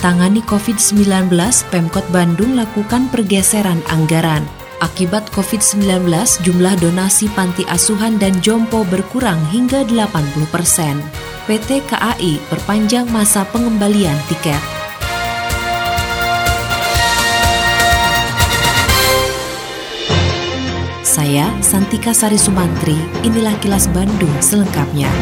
tangani COVID-19, Pemkot Bandung lakukan pergeseran anggaran. Akibat COVID-19, jumlah donasi panti asuhan dan jompo berkurang hingga 80 persen. PT KAI perpanjang masa pengembalian tiket. Saya Santika Sari Sumantri, inilah kilas Bandung selengkapnya.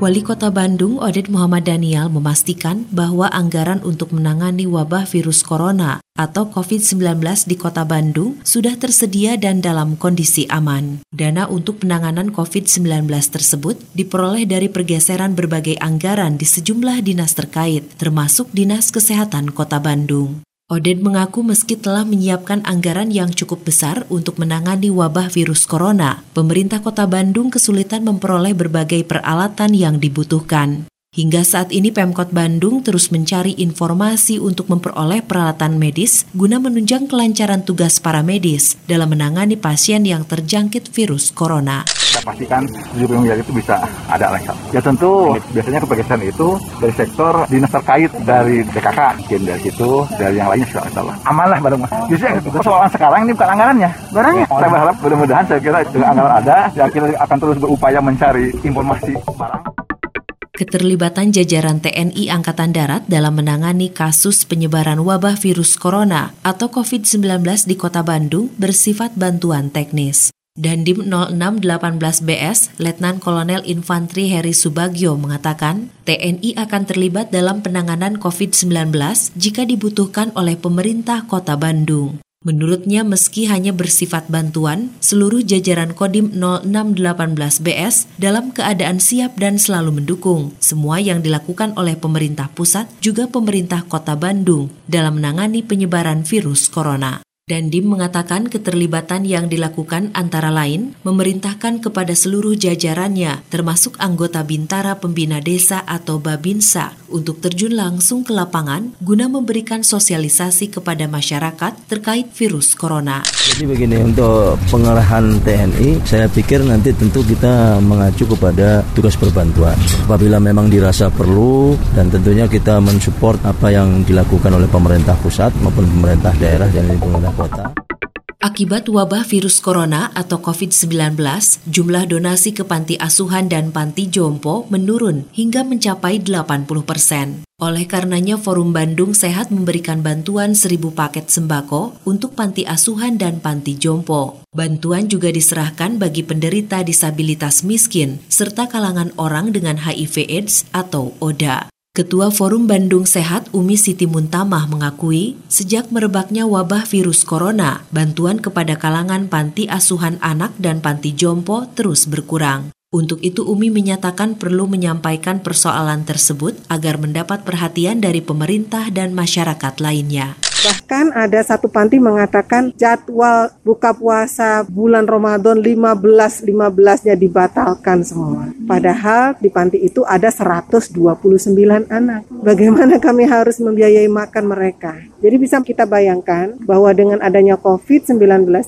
Wali Kota Bandung Oded Muhammad Daniel memastikan bahwa anggaran untuk menangani wabah virus corona atau COVID-19 di Kota Bandung sudah tersedia dan dalam kondisi aman. Dana untuk penanganan COVID-19 tersebut diperoleh dari pergeseran berbagai anggaran di sejumlah dinas terkait, termasuk Dinas Kesehatan Kota Bandung. Oded mengaku meski telah menyiapkan anggaran yang cukup besar untuk menangani wabah virus corona, pemerintah kota Bandung kesulitan memperoleh berbagai peralatan yang dibutuhkan. Hingga saat ini Pemkot Bandung terus mencari informasi untuk memperoleh peralatan medis guna menunjang kelancaran tugas para medis dalam menangani pasien yang terjangkit virus corona. Kita pastikan 70 miliar itu bisa ada lengkap. Ya tentu biasanya kepergian itu dari sektor dinas terkait dari BKK, mungkin dari situ, dari yang lainnya segala salah. Aman lah barang Justru persoalan sekarang ini bukan anggarannya, barangnya. Saya berharap mudah-mudahan saya kira dengan anggaran ada, saya kira akan terus berupaya mencari informasi barang keterlibatan jajaran TNI Angkatan Darat dalam menangani kasus penyebaran wabah virus corona atau COVID-19 di Kota Bandung bersifat bantuan teknis. Dandim 0618BS, Letnan Kolonel Infantri Heri Subagio mengatakan, TNI akan terlibat dalam penanganan COVID-19 jika dibutuhkan oleh pemerintah Kota Bandung. Menurutnya meski hanya bersifat bantuan, seluruh jajaran Kodim 0618BS dalam keadaan siap dan selalu mendukung semua yang dilakukan oleh pemerintah pusat juga pemerintah kota Bandung dalam menangani penyebaran virus corona. Dandim mengatakan keterlibatan yang dilakukan antara lain memerintahkan kepada seluruh jajarannya, termasuk anggota Bintara Pembina Desa atau Babinsa, untuk terjun langsung ke lapangan guna memberikan sosialisasi kepada masyarakat terkait virus corona. Jadi begini, untuk pengerahan TNI, saya pikir nanti tentu kita mengacu kepada tugas perbantuan. Apabila memang dirasa perlu dan tentunya kita mensupport apa yang dilakukan oleh pemerintah pusat maupun pemerintah daerah dan pemerintah kota. Akibat wabah virus corona atau COVID-19, jumlah donasi ke panti asuhan dan panti jompo menurun hingga mencapai 80 persen. Oleh karenanya Forum Bandung Sehat memberikan bantuan 1000 paket sembako untuk panti asuhan dan panti jompo. Bantuan juga diserahkan bagi penderita disabilitas miskin serta kalangan orang dengan HIV AIDS atau ODA. Ketua Forum Bandung Sehat Umi Siti Muntamah mengakui, sejak merebaknya wabah virus corona, bantuan kepada kalangan panti asuhan anak dan panti jompo terus berkurang. Untuk itu Umi menyatakan perlu menyampaikan persoalan tersebut agar mendapat perhatian dari pemerintah dan masyarakat lainnya. Bahkan ada satu panti mengatakan jadwal buka puasa bulan Ramadan 15-15-nya dibatalkan semua. Padahal di panti itu ada 129 anak. Bagaimana kami harus membiayai makan mereka? Jadi bisa kita bayangkan bahwa dengan adanya COVID-19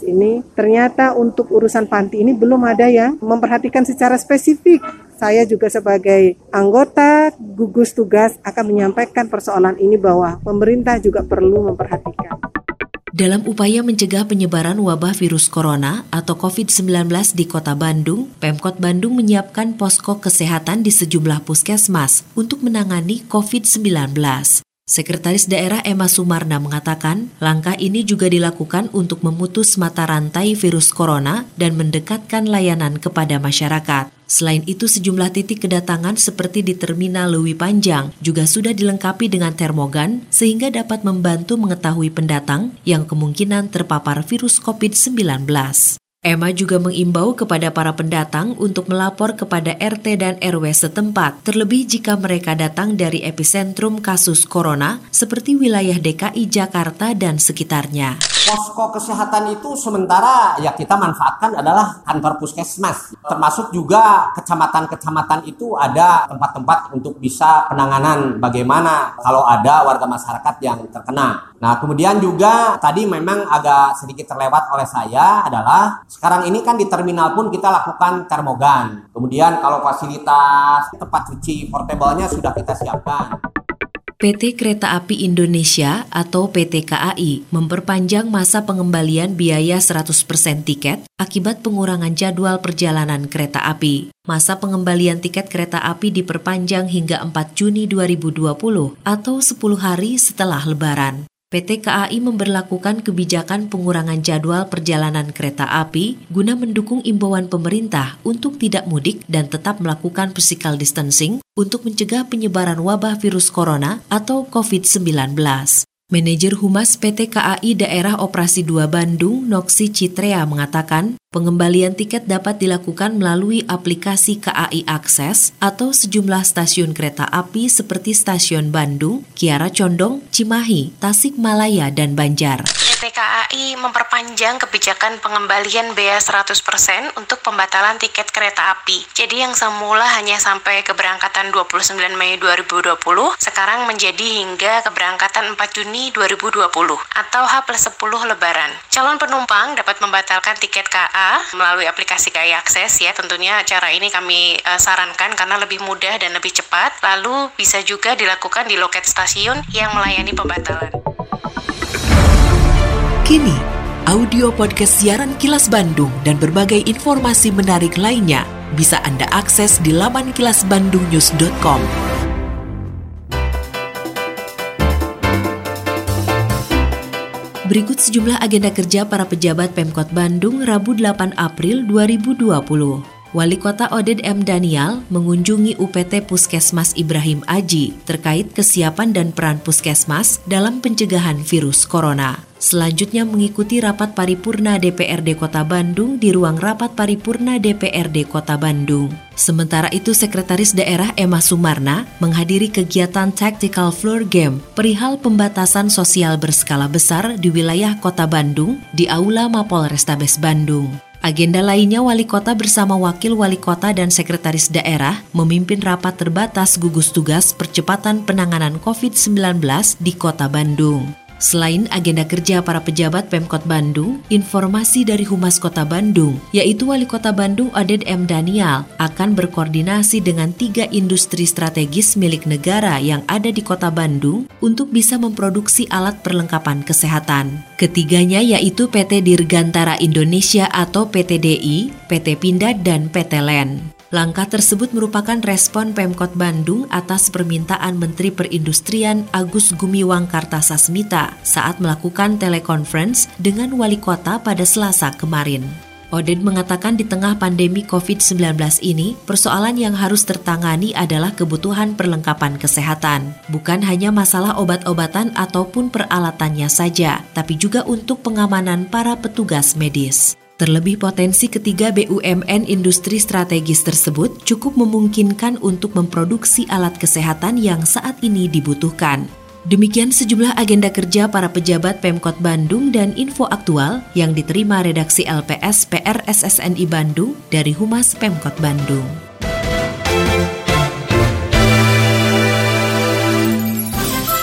ini ternyata untuk urusan panti ini belum ada yang memperhatikan secara spesifik saya juga sebagai anggota gugus tugas akan menyampaikan persoalan ini bahwa pemerintah juga perlu memperhatikan. Dalam upaya mencegah penyebaran wabah virus corona atau COVID-19 di kota Bandung, Pemkot Bandung menyiapkan posko kesehatan di sejumlah puskesmas untuk menangani COVID-19. Sekretaris Daerah Emma Sumarna mengatakan, langkah ini juga dilakukan untuk memutus mata rantai virus corona dan mendekatkan layanan kepada masyarakat. Selain itu, sejumlah titik kedatangan seperti di Terminal Lewi Panjang juga sudah dilengkapi dengan termogan sehingga dapat membantu mengetahui pendatang yang kemungkinan terpapar virus COVID-19. Emma juga mengimbau kepada para pendatang untuk melapor kepada RT dan RW setempat, terlebih jika mereka datang dari epicentrum kasus corona seperti wilayah DKI Jakarta dan sekitarnya. Posko kesehatan itu sementara ya kita manfaatkan adalah kantor puskesmas. Termasuk juga kecamatan-kecamatan itu ada tempat-tempat untuk bisa penanganan bagaimana kalau ada warga masyarakat yang terkena. Nah kemudian juga tadi memang agak sedikit terlewat oleh saya adalah sekarang ini kan di terminal pun kita lakukan termogan. Kemudian kalau fasilitas tempat cuci portable-nya sudah kita siapkan. PT Kereta Api Indonesia atau PT KAI memperpanjang masa pengembalian biaya 100% tiket akibat pengurangan jadwal perjalanan kereta api. Masa pengembalian tiket kereta api diperpanjang hingga 4 Juni 2020 atau 10 hari setelah lebaran. PT KAI memberlakukan kebijakan pengurangan jadwal perjalanan kereta api guna mendukung imbauan pemerintah untuk tidak mudik dan tetap melakukan physical distancing untuk mencegah penyebaran wabah virus corona atau COVID-19. Manajer Humas PT KAI Daerah Operasi 2 Bandung, Noksi Citrea mengatakan, pengembalian tiket dapat dilakukan melalui aplikasi KAI Akses atau sejumlah stasiun kereta api seperti Stasiun Bandung, Kiara Condong, Cimahi, Tasikmalaya, dan Banjar. PT KAI memperpanjang kebijakan pengembalian bea 100% untuk pembatalan tiket kereta api. Jadi yang semula hanya sampai keberangkatan 29 Mei 2020, sekarang menjadi hingga keberangkatan 4 Juni 2020 atau H plus 10 Lebaran. Calon penumpang dapat membatalkan tiket KA melalui aplikasi KAI Akses ya. Tentunya cara ini kami uh, sarankan karena lebih mudah dan lebih cepat. Lalu bisa juga dilakukan di loket stasiun yang melayani pembatalan. Kini, audio podcast siaran Kilas Bandung dan berbagai informasi menarik lainnya bisa Anda akses di laman kilasbandungnews.com. Berikut sejumlah agenda kerja para pejabat Pemkot Bandung Rabu 8 April 2020. Wali Kota Oded M. Daniel mengunjungi UPT Puskesmas Ibrahim Aji terkait kesiapan dan peran Puskesmas dalam pencegahan virus corona. Selanjutnya mengikuti rapat paripurna DPRD Kota Bandung di ruang rapat paripurna DPRD Kota Bandung. Sementara itu Sekretaris Daerah Emma Sumarna menghadiri kegiatan Tactical Floor Game perihal pembatasan sosial berskala besar di wilayah Kota Bandung di Aula Mapol Restabes Bandung. Agenda lainnya wali kota bersama wakil wali kota dan sekretaris daerah memimpin rapat terbatas gugus tugas percepatan penanganan COVID-19 di kota Bandung. Selain agenda kerja para pejabat Pemkot Bandung, informasi dari Humas Kota Bandung, yaitu Wali Kota Bandung Aded M. Daniel, akan berkoordinasi dengan tiga industri strategis milik negara yang ada di Kota Bandung untuk bisa memproduksi alat perlengkapan kesehatan. Ketiganya yaitu PT Dirgantara Indonesia atau PTDI, PT Pindad, dan PT LEN. Langkah tersebut merupakan respon Pemkot Bandung atas permintaan Menteri Perindustrian Agus Gumiwang Kartasasmita saat melakukan telekonferensi dengan wali kota pada Selasa kemarin. Oded mengatakan di tengah pandemi COVID-19 ini, persoalan yang harus tertangani adalah kebutuhan perlengkapan kesehatan. Bukan hanya masalah obat-obatan ataupun peralatannya saja, tapi juga untuk pengamanan para petugas medis. Terlebih potensi ketiga BUMN industri strategis tersebut cukup memungkinkan untuk memproduksi alat kesehatan yang saat ini dibutuhkan. Demikian sejumlah agenda kerja para pejabat Pemkot Bandung dan info aktual yang diterima redaksi LPS PR SSNI Bandung dari Humas Pemkot Bandung.